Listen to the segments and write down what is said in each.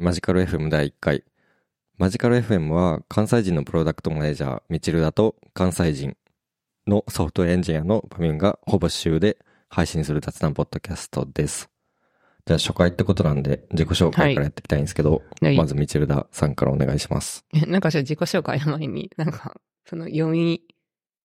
マジカル FM 第1回。マジカル FM は関西人のプロダクトマネージャー、ミチルダと関西人のソフトウェアエンジニアのパミュンがほぼ週で配信する雑談ポッドキャストです。じゃあ初回ってことなんで自己紹介からやっていきたいんですけど、はいまずミチルダさんからお願いします。えなんかじゃあ自己紹介の前に、なんか、その読み、はい。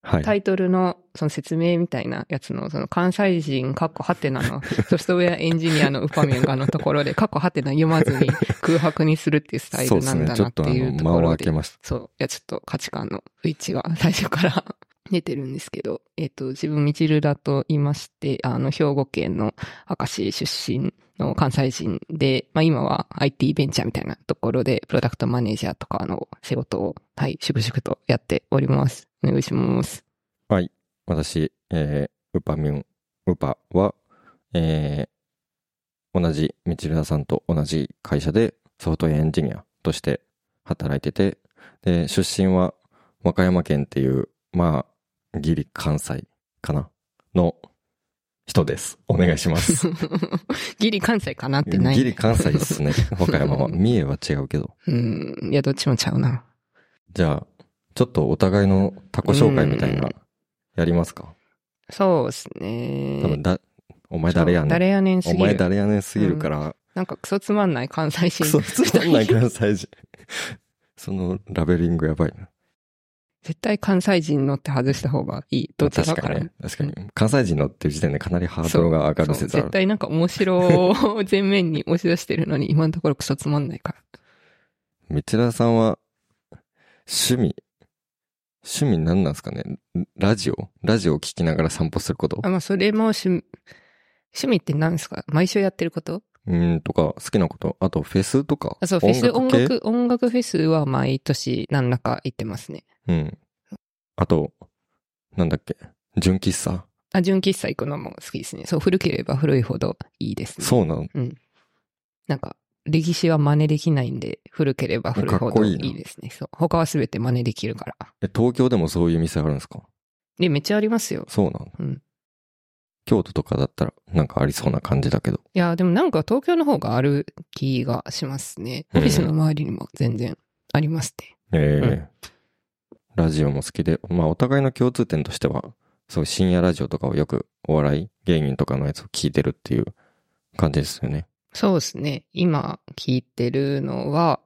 タイトルのその説明みたいなやつの、その関西人、カッコハテナのソフトウェアエンジニアのウパミュンがのところで、カッコハテナ読まずに空白にするっていうスタイ。ルなんだなっていうところで。そう。いや、ちょっと価値観の不一致が最初から出てるんですけど、えっ、と、自分、みちるだと言いまして、あの、兵庫県の明石出身の関西人で、まあ今は IT ベンチャーみたいなところで、プロダクトマネージャーとかの仕事を、はい、粛々とやっております。お願いします。はい。私、えー、ウパミュン、ウパは、えー、同じ、ミチルダさんと同じ会社でソフトウェアエンジニアとして働いてて、で、出身は和歌山県っていう、まあ、ギリ関西かなの人です。お願いします。ギリ関西かなってない。ギリ関西ですね。和歌山は。三重は違うけど。うん。いや、どっちもちゃうな。じゃあ、ちょっとお互いのタコ紹介みたいなうん、やりますかそうですね。多分だ、お前誰やねん。誰やねんすおぎる。前誰やねんすぎるから、なんかクソつまんない関西人。クソつまんない関西人。そのラベリングやばいな。絶対関西人のって外した方がいい。どっちだから。確かにね。確かに。関西人のっていう時点でかなりハードルが上がる説絶。対なんか面白を前面に押し出してるのに、今のところクソつまんないから。道田さんは、趣味、趣味何なんですかねラジオラジオを聞きながら散歩することあ、まあ、それも趣味、趣味って何ですか毎週やってることうーんとか、好きなこと。あと、フェスとか。あ、そう、フェス、音系楽、音楽フェスは毎年何らか行ってますね。うん。あと、なんだっけ？純喫茶？あ、純喫茶行くのも好きですね。そう、古ければ古いほどいいですね。そうなの？なんか、歴史は真似できないんで、古ければ古いほどいいですね。そう。他はすべて真似できるから。え、東京でもそういう店あるんですか？で、めっちゃありますよ。そうなの？うん。京都とかだったら、なんかありそうな感じだけど。いや、でもなんか東京の方がある気がしますね。うんオフィスの周りにも全然ありますね。ええラジオも好きで、まあお互いの共通点としては、そう深夜ラジオとかをよくお笑い芸人とかのやつを聞いてるっていう感じですよね。そうですね。今聞いてるのは、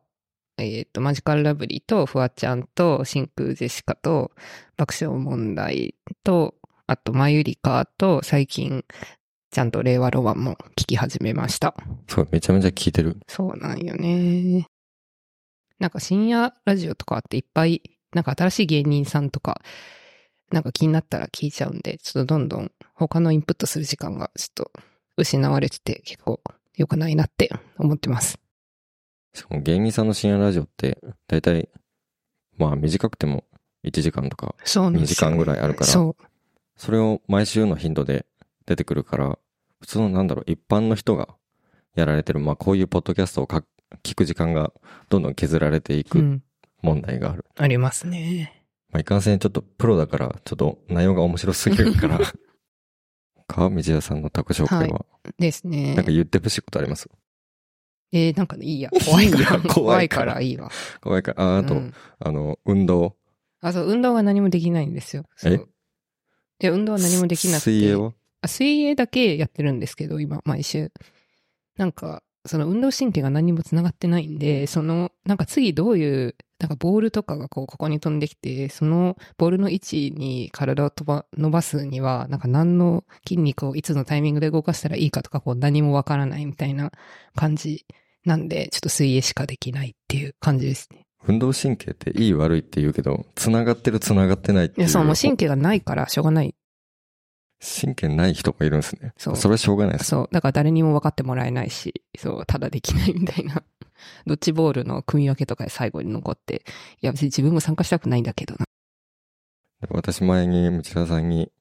えっ、と、マジカルラブリーとフワちゃんと真空ジェシカと爆笑問題と、あとマユリカと最近ちゃんと令和ロマンも聞き始めました。そう、めちゃめちゃ聞いてる。そうなんよね。なんか深夜ラジオとかっていっぱい、なんか新しい芸人さんとか、なんか気になったら聞いちゃうんで、ちょっとどんどん他のインプットする時間がちょっと失われてて結構良くないなって思ってます。しかも芸人さんの深夜ラジオって、だいたい、まあ短くても1時間とか、2そうなんですよ時間ぐらいあるから、そう。それを毎週の頻度で出てくるから、普通のなんだろう、一般の人がやられてる、まあこういうポッドキャストをか聞く時間がどんどん削られていうくん。問題がある。ありますね。まあいかんせんちょっとプロだから、ちょっと内容が面白すぎるから。川道屋さんのタコ紹介は、ですねなんか。言ってほしいことあります？えー、なんかいいや。怖いから。い怖怖いいかかららいいわ。怖いから、あ、あと、うんあの、運動。あ、そう、運動は何もできないんですよ。え？いや、運動は何もできなくて。水泳は？あ水泳だけやってるんですけど、今、毎週。なんか、その運動神経が何にも繋がってないんで、その、なんか次どういう、なんかボールとかがこう、ここに飛んできて、そのボールの位置に体を飛ば、伸ばすには、なんか何の筋肉をいつのタイミングで動かしたらいいかとか、こう何もわからないみたいな感じなんで、ちょっと水泳しかできないっていう感じですね。運動神経っていい悪いって言うけど、繋がってる繋がってないっていう。いや、そう、もう神経がないからしょうがない。神経ない人がいるんですね。そうそれはしょうがないです。そう。だから誰にも分かってもらえないし、そう、ただできないみたいな。ドッジボールの組み分けとかで最後に残って、いや別に自分も参加したくないんだけどな。私前に、道田さんに、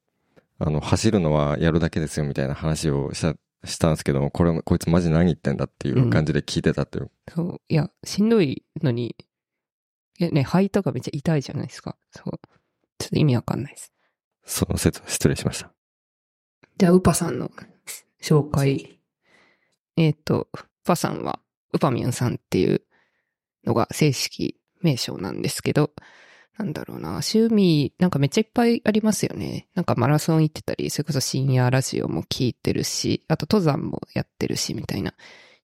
あの、走るのはやるだけですよみたいな話をした、したんですけど、これ、こいつマジ何言ってんだっていう感じで聞いてたっていう。そう。いや、しんどいのに、いやね、肺とかめっちゃ痛いじゃないですか。そう。ちょっと意味わかんないです。その説は失礼しました。じゃあ、ウパさんの紹介。えっ、と、ウパさんは、ウパミュンさんっていうのが正式名称なんですけど、なんだろうな、趣味、なんかめっちゃいっぱいありますよね。なんかマラソン行ってたり、それこそ深夜ラジオも聞いてるし、あと登山もやってるし、みたいな。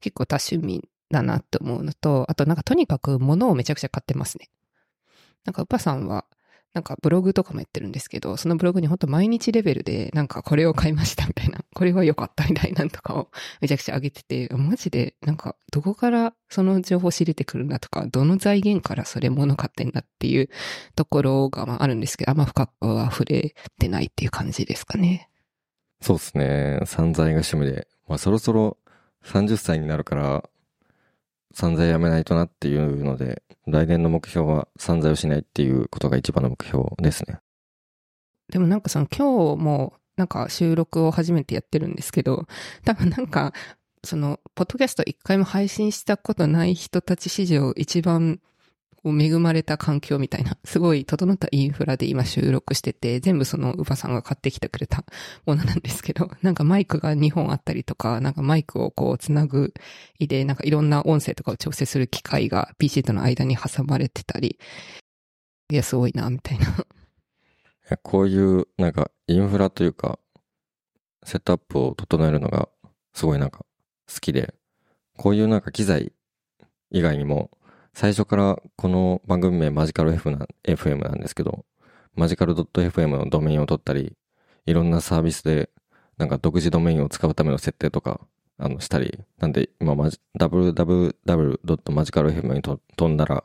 結構多趣味だなって思うのと、あとなんかとにかく物をめちゃくちゃ買ってますね。なんかウパさんは、なんかブログとかもやってるんですけど、そのブログにほんと毎日レベルで、なんかこれを買いましたみたいな、これは良かったみたいなんとかをめちゃくちゃ上げてて、マジで、なんかどこからその情報知れてくるんだとか、どの財源からそれ物買ってんだっていうところがまああるんですけど、あんま深くは触れてないっていう感じですかね。そうですね。散財が趣味で。まあそろそろ30歳になるから、散財やめないとなっていうので、来年の目標は散財をしないっていうことが一番の目標ですね。でもなんかその今日もなんか収録を初めてやってるんですけど、多分なんか、その、ポッドキャスト一回も配信したことない人たち史上一番恵まれた環境みたいな、すごい整ったインフラで今収録してて、全部そのウバさんが買ってきてくれた ものなんですけど、なんかマイクが2本あったりとか、なんかマイクをこうつなぐいで、なんかいろんな音声とかを調整する機械が PC との間に挟まれてたり、いや、すごいな、みたいな。こういうなんかインフラというか、セットアップを整えるのがすごいなんか好きで、こういうなんか機材以外にも、最初からこの番組名マジカル F な FM なんですけど、マジカル .fm のドメインを取ったり、いろんなサービスでなんか独自ドメインを使うための設定とか、あの、したり、なんで今マジ、www.magicalfm にと飛んだら、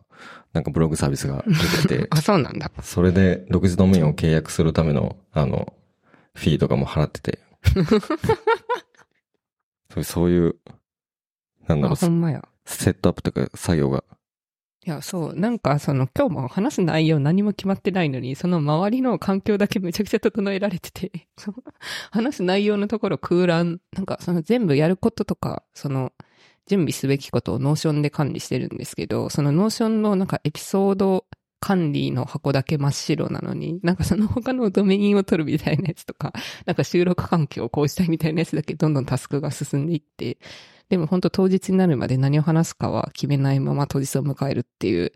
なんかブログサービスが出てて、あ、そうなんだ。それで独自ドメインを契約するための、あの、フィーとかも払ってて。そういう、なんだろあ、う、ほんまや。セットアップとか作業が。いや、そう。なんか、その、今日も話す内容何も決まってないのに、その周りの環境だけめちゃくちゃ整えられてて、その話す内容のところ空欄、なんか、その全部やることとか、その、準備すべきことを Notion で管理してるんですけど、その Notion のなんかエピソード管理の箱だけ真っ白なのに、なんかその他のドメインを取るみたいなやつとか、なんか収録環境をこうしたいみたいなやつだけどんどんタスクが進んでいって、でも本当当日になるまで何を話すかは決めないまま当日を迎えるっていう、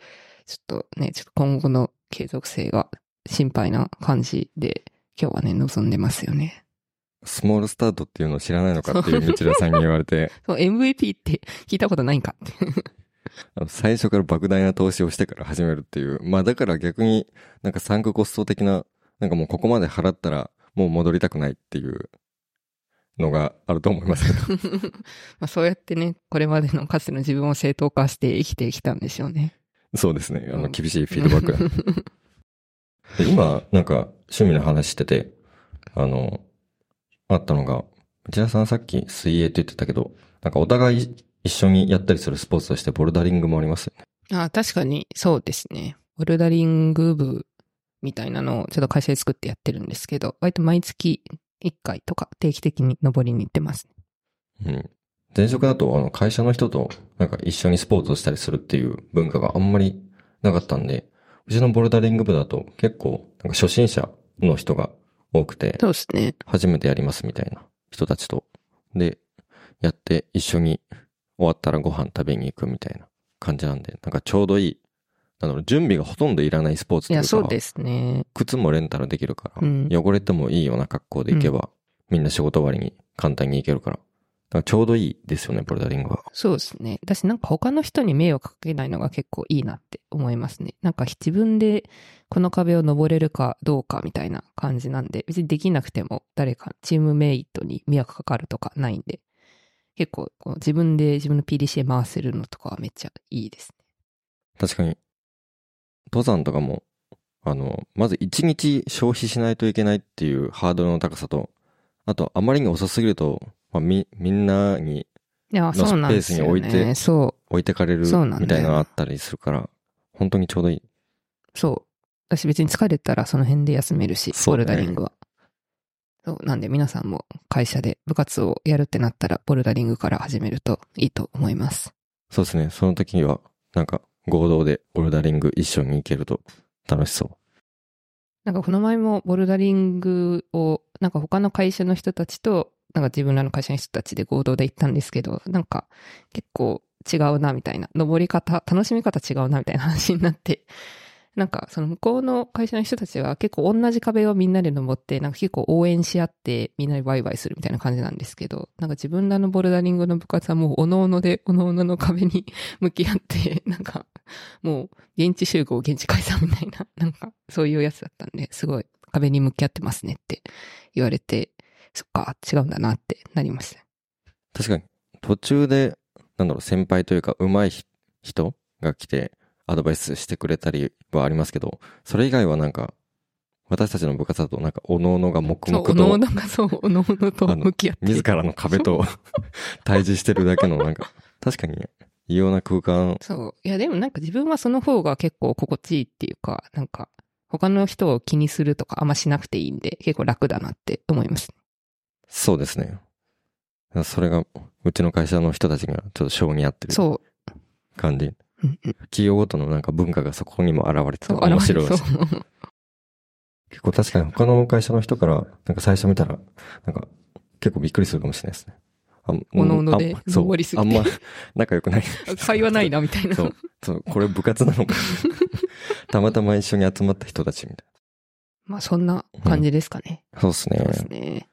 ちょっとね、ちょっと今後の継続性が心配な感じで、今日はね、望んでますよね。スモールスタートっていうのを知らないのかっていう道田さんに言われて、そう、MVP って聞いたことないんかって。あの最初から莫大な投資をしてから始めるっていう。まあだから逆になんかサンクコスト的な、なんかもうここまで払ったらもう戻りたくないっていうのがあると思いますけど。まあそうやってね、これまでのかつての自分を正当化して生きてきたんでしょうね。そうですね。あの、厳しいフィードバック で今、なんか、趣味の話してて、あの、あったのが、内田さんさっき水泳って言ってたけど、なんかお互い一緒にやったりするスポーツとしてボルダリングもありますよね。あ確かにそうですね。ボルダリング部みたいなのをちょっと会社で作ってやってるんですけど、割と毎月1回とか定期的に登りに行ってます。うん。前職だと、あの、会社の人と、なんか一緒にスポーツをしたりするっていう文化があんまりなかったんで、うちのボルダリング部だと結構、なんか初心者の人が多くて、そうですね。初めてやりますみたいな人たちと。で、やって一緒に終わったらご飯食べに行くみたいな感じなんで、なんかちょうどいい、なんだろう、準備がほとんどいらないスポーツというか、そうですね。靴もレンタルできるから、うん汚れてもいいような格好で行けば、みんな仕事終わりに簡単に行けるから。だからちょうどいいですよね、ボルダリングは。そうですね。私なんか他の人に迷惑かけないのが結構いいなって思いますね。なんか自分でこの壁を登れるかどうかみたいな感じなんで、別にできなくても誰かチームメイトに迷惑かかるとかないんで、結構こう自分で自分の PDCA 回せるのとかはめっちゃいいですね。確かに、登山とかも、あの、まず一日消費しないといけないっていうハードルの高さと、あと、あまりに遅すぎると、まあ、み、みんなにいや、そうなんですよスペースに置いてね。そ置いてかれるみたいなのがあったりするから、本当にちょうどいい。う、そう。私別に疲れたらその辺で休めるし、ボルダリングは。そう。なんで皆さんも会社で部活をやるってなったら、ボルダリングから始めるといいと思います。そうですね。その時には、なんか、合同でボルダリング一緒に行けると楽しそなんかこの前もボルダリングを、なんか他の会社の人たちと、なんか自分らの会社の人たちで合同で行ったんですけど、なんか結構違うなみたいな、登り方、楽しみ方違うなみたいな話になって、なんかその向こうの会社の人たちは結構同じ壁をみんなで登って、なんか結構応援し合ってみんなでワイワイするみたいな感じなんですけど、なんか自分らのボルダリングの部活はもうおのおので、おのおのの壁に 向き合って、なんかもう現地集合、現地解散みたいな、なんかそういうやつだったんで、すごい壁に向き合ってますねって言われて、そっか、違うんだなってなりました。確かに、途中で、なんだろう、先輩というか、上手い人が来て、アドバイスしてくれたりはありますけど、それ以外はなんか、私たちの部活だとなんか、おのおのが黙々と、おのおのがそう、おのおのと向き合って。自らの壁と 対峙してるだけの、なんか、確かに異様な空間、そう。いや、でもなんか自分はその方が結構心地いいっていうか、なんか、他の人を気にするとかあんましなくていいんで、結構楽だなって思います。そうですね。それが、うちの会社の人たちにはちょっと性に合ってるそ感じ。う。うんうん。企業ごとのなんか文化がそこにも現れててそう、面白いそです。う。結構確かに他の会社の人から、なんか最初見たら、なんか結構びっくりするかもしれないですね。あおのおのであそう登りすぎてあんま 仲良くない。会話ないな、みたいな。そう。そう、これ部活なのか。たまたま一緒に集まった人たちみたいまあ、そんな感じですかね。な。そうですねそう。ですね。